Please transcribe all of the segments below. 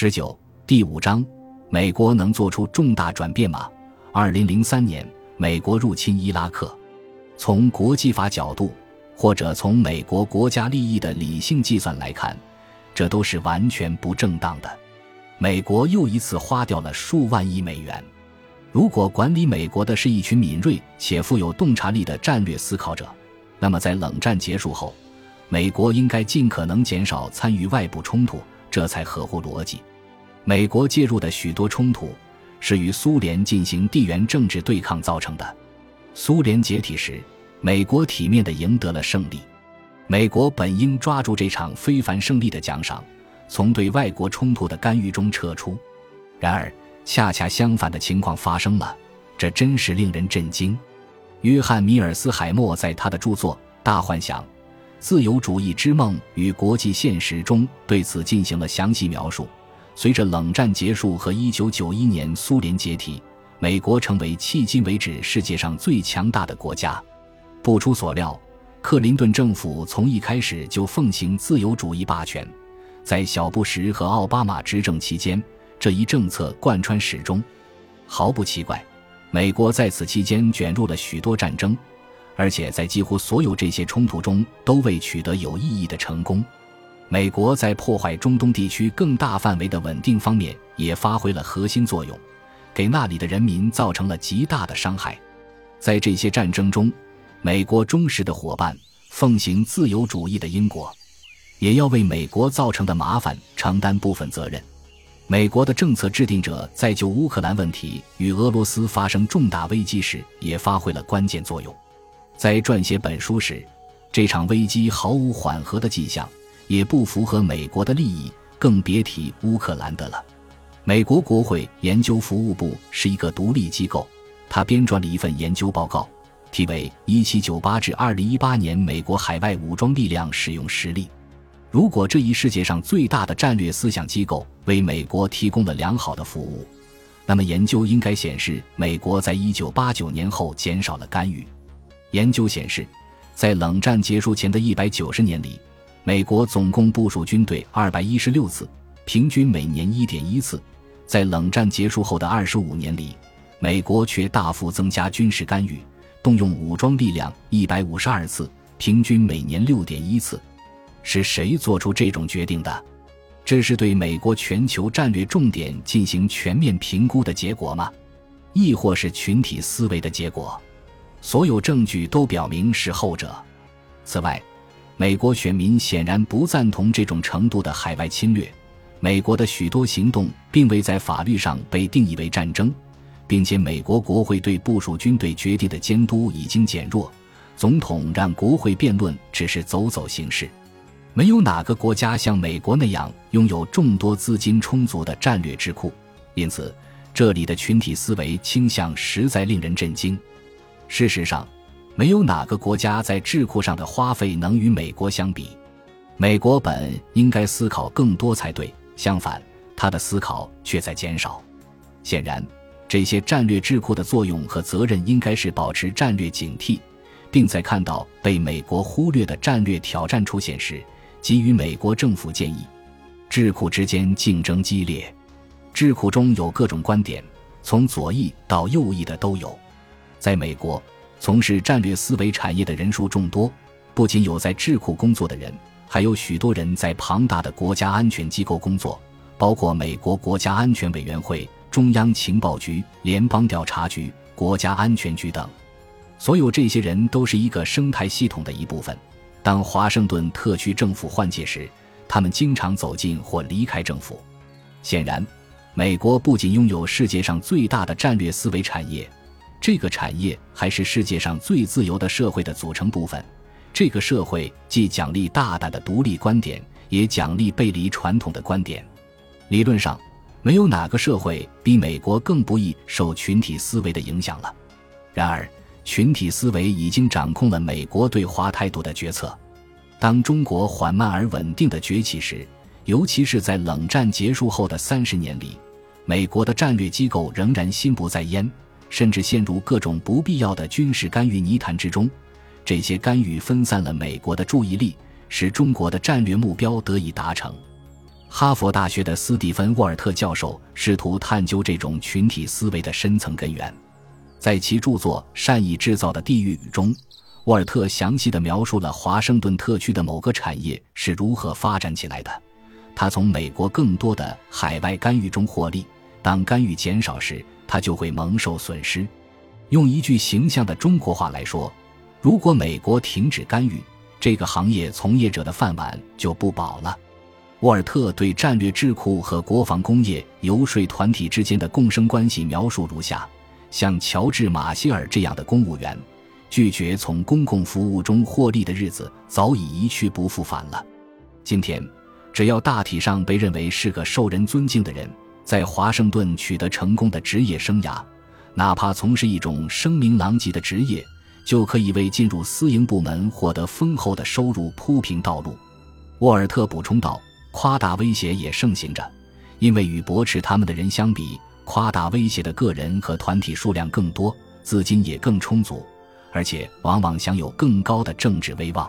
十九第五章，美国能做出重大转变吗？二零零三年，美国入侵伊拉克。从国际法角度，或者从美国国家利益的理性计算来看，这都是完全不正当的。美国又一次花掉了数万亿美元。如果管理美国的是一群敏锐且富有洞察力的战略思考者，那么在冷战结束后，美国应该尽可能减少参与外部冲突。这才合乎逻辑。美国介入的许多冲突是与苏联进行地缘政治对抗造成的。苏联解体时，美国体面地赢得了胜利。美国本应抓住这场非凡胜利的奖赏，从对外国冲突的干预中撤出。然而，恰恰相反的情况发生了，这真是令人震惊。约翰·米尔斯海默在他的著作《大幻想》。自由主义之梦与国际现实中对此进行了详细描述。随着冷战结束和1991年苏联解体，美国成为迄今为止世界上最强大的国家。不出所料，克林顿政府从一开始就奉行自由主义霸权，在小布什和奥巴马执政期间，这一政策贯穿始终。毫不奇怪，美国在此期间卷入了许多战争。而且在几乎所有这些冲突中都未取得有意义的成功。美国在破坏中东地区更大范围的稳定方面也发挥了核心作用，给那里的人民造成了极大的伤害。在这些战争中，美国忠实的伙伴奉行自由主义的英国，也要为美国造成的麻烦承担部分责任。美国的政策制定者在就乌克兰问题与俄罗斯发生重大危机时也发挥了关键作用。在撰写本书时，这场危机毫无缓和的迹象，也不符合美国的利益，更别提乌克兰的了。美国国会研究服务部是一个独立机构，他编撰了一份研究报告，题为《1798至2018年美国海外武装力量使用实例》。如果这一世界上最大的战略思想机构为美国提供了良好的服务，那么研究应该显示，美国在1989年后减少了干预。研究显示，在冷战结束前的一百九十年里，美国总共部署军队二百一十六次，平均每年一点一次；在冷战结束后的二十五年里，美国却大幅增加军事干预，动用武装力量一百五十二次，平均每年六点一次。是谁做出这种决定的？这是对美国全球战略重点进行全面评估的结果吗？亦或是群体思维的结果？所有证据都表明是后者。此外，美国选民显然不赞同这种程度的海外侵略。美国的许多行动并未在法律上被定义为战争，并且美国国会对部署军队决定的监督已经减弱。总统让国会辩论只是走走形式。没有哪个国家像美国那样拥有众多资金充足的战略智库，因此这里的群体思维倾向实在令人震惊。事实上，没有哪个国家在智库上的花费能与美国相比。美国本应该思考更多才对，相反，他的思考却在减少。显然，这些战略智库的作用和责任应该是保持战略警惕，并在看到被美国忽略的战略挑战出现时，给予美国政府建议。智库之间竞争激烈，智库中有各种观点，从左翼到右翼的都有。在美国，从事战略思维产业的人数众多，不仅有在智库工作的人，还有许多人在庞大的国家安全机构工作，包括美国国家安全委员会、中央情报局、联邦调查局、国家安全局等。所有这些人都是一个生态系统的一部分。当华盛顿特区政府换届时，他们经常走进或离开政府。显然，美国不仅拥有世界上最大的战略思维产业。这个产业还是世界上最自由的社会的组成部分。这个社会既奖励大胆的独立观点，也奖励背离传统的观点。理论上，没有哪个社会比美国更不易受群体思维的影响了。然而，群体思维已经掌控了美国对华态度的决策。当中国缓慢而稳定的崛起时，尤其是在冷战结束后的三十年里，美国的战略机构仍然心不在焉。甚至陷入各种不必要的军事干预泥潭之中，这些干预分散了美国的注意力，使中国的战略目标得以达成。哈佛大学的斯蒂芬·沃尔特教授试图探究这种群体思维的深层根源，在其著作《善意制造的地狱》中，沃尔特详细的描述了华盛顿特区的某个产业是如何发展起来的。他从美国更多的海外干预中获利，当干预减少时，他就会蒙受损失。用一句形象的中国话来说，如果美国停止干预，这个行业从业者的饭碗就不保了。沃尔特对战略智库和国防工业游说团体之间的共生关系描述如下：像乔治·马歇尔这样的公务员，拒绝从公共服务中获利的日子早已一去不复返了。今天，只要大体上被认为是个受人尊敬的人，在华盛顿取得成功的职业生涯，哪怕从事一种声名狼藉的职业，就可以为进入私营部门获得丰厚的收入铺平道路。沃尔特补充道。夸大威胁也盛行着，因为与驳斥他们的人相比，夸大威胁的个人和团体数量更多，资金也更充足，而且往往享有更高的政治威望。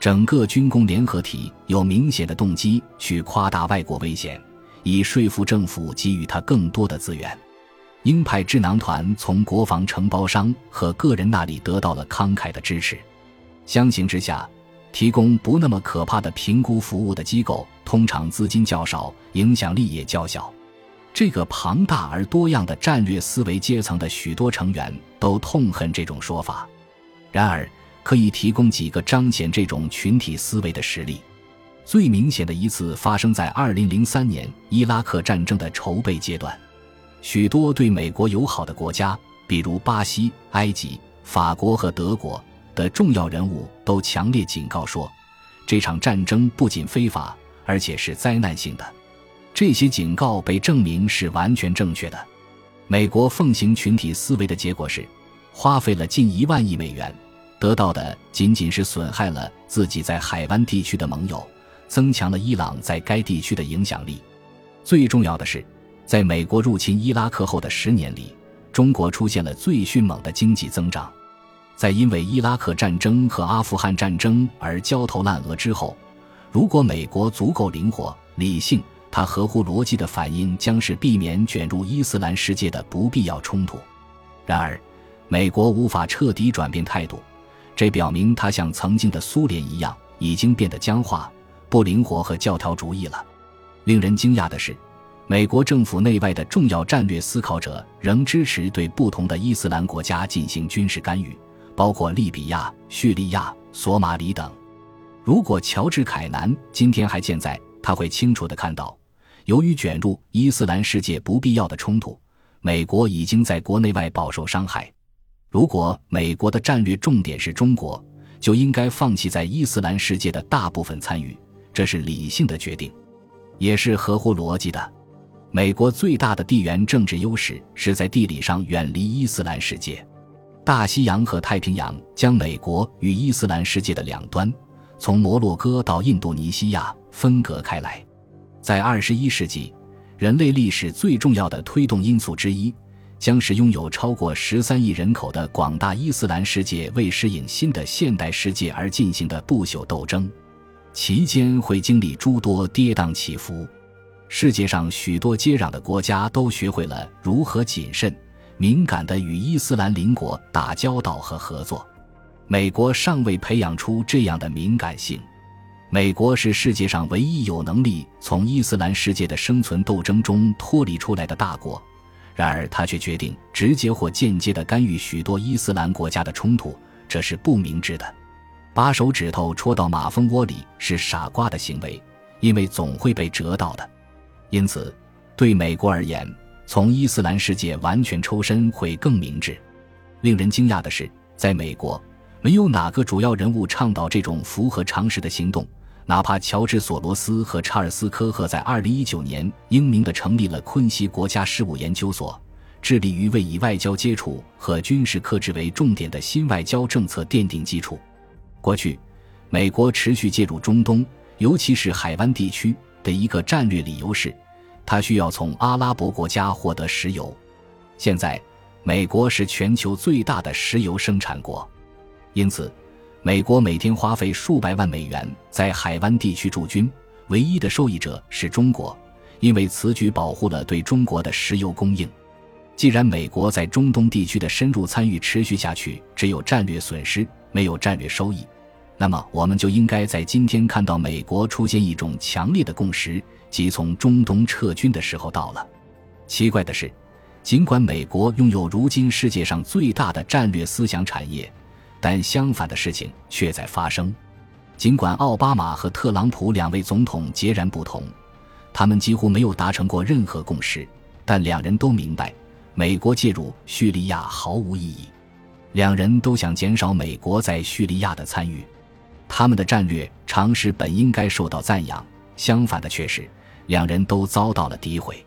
整个军工联合体有明显的动机去夸大外国危险，以说服政府给予他更多的资源。鹰派智囊团从国防承包商和个人那里得到了慷慨的支持，相形之下。提供不那么可怕的评估服务的机构，通常资金较少，影响力也较小。这个庞大而多样的战略思维阶层的许多成员都痛恨这种说法。然而，可以提供几个彰显这种群体思维的实例。最明显的一次发生在2003年伊拉克战争的筹备阶段。许多对美国友好的国家，比如巴西、埃及、法国和德国。的重要人物都强烈警告说，这场战争不仅非法，而且是灾难性的。这些警告被证明是完全正确的。美国奉行群体思维的结果是，花费了近一万亿美元，得到的仅仅是损害了自己在海湾地区的盟友，增强了伊朗在该地区的影响力。最重要的是，在美国入侵伊拉克后的十年里，中国出现了最迅猛的经济增长。在因为伊拉克战争和阿富汗战争而焦头烂额之后，如果美国足够灵活、理性，它合乎逻辑的反应将是避免卷入伊斯兰世界的不必要冲突。然而，美国无法彻底转变态度，这表明它像曾经的苏联一样，已经变得僵化、不灵活和教条主义了。令人惊讶的是，美国政府内外的重要战略思考者仍支持对不同的伊斯兰国家进行军事干预。包括利比亚、叙利亚、索马里等。如果乔治·凯南今天还健在，他会清楚地看到，由于卷入伊斯兰世界不必要的冲突，美国已经在国内外饱受伤害。如果美国的战略重点是中国，就应该放弃在伊斯兰世界的大部分参与，这是理性的决定，也是合乎逻辑的。美国最大的地缘政治优势是在地理上远离伊斯兰世界。大西洋和太平洋将美国与伊斯兰世界的两端，从摩洛哥到印度尼西亚分隔开来。在二十一世纪，人类历史最重要的推动因素之一，将是拥有超过十三亿人口的广大伊斯兰世界为适应新的现代世界而进行的不朽斗争，其间会经历诸多跌宕起伏。世界上许多接壤的国家都学会了如何谨慎。敏感的与伊斯兰邻国打交道和合作，美国尚未培养出这样的敏感性。美国是世界上唯一有能力从伊斯兰世界的生存斗争中脱离出来的大国，然而他却决定直接或间接地干预许多伊斯兰国家的冲突，这是不明智的。把手指头戳到马蜂窝里是傻瓜的行为，因为总会被折到的。因此，对美国而言。从伊斯兰世界完全抽身会更明智。令人惊讶的是，在美国，没有哪个主要人物倡导这种符合常识的行动。哪怕乔治·索罗斯和查尔斯·科赫在2019年英明地成立了昆西国家事务研究所，致力于为以外交接触和军事克制为重点的新外交政策奠定基础。过去，美国持续介入中东，尤其是海湾地区的一个战略理由是。它需要从阿拉伯国家获得石油。现在，美国是全球最大的石油生产国，因此，美国每天花费数百万美元在海湾地区驻军，唯一的受益者是中国，因为此举保护了对中国的石油供应。既然美国在中东地区的深入参与持续下去，只有战略损失，没有战略收益，那么我们就应该在今天看到美国出现一种强烈的共识，即从中东撤军的时候到了。奇怪的是，尽管美国拥有如今世界上最大的战略思想产业，但相反的事情却在发生。尽管奥巴马和特朗普两位总统截然不同，他们几乎没有达成过任何共识，但两人都明白。美国介入叙利亚毫无意义，两人都想减少美国在叙利亚的参与，他们的战略常识本应该受到赞扬，相反的却是两人都遭到了诋毁。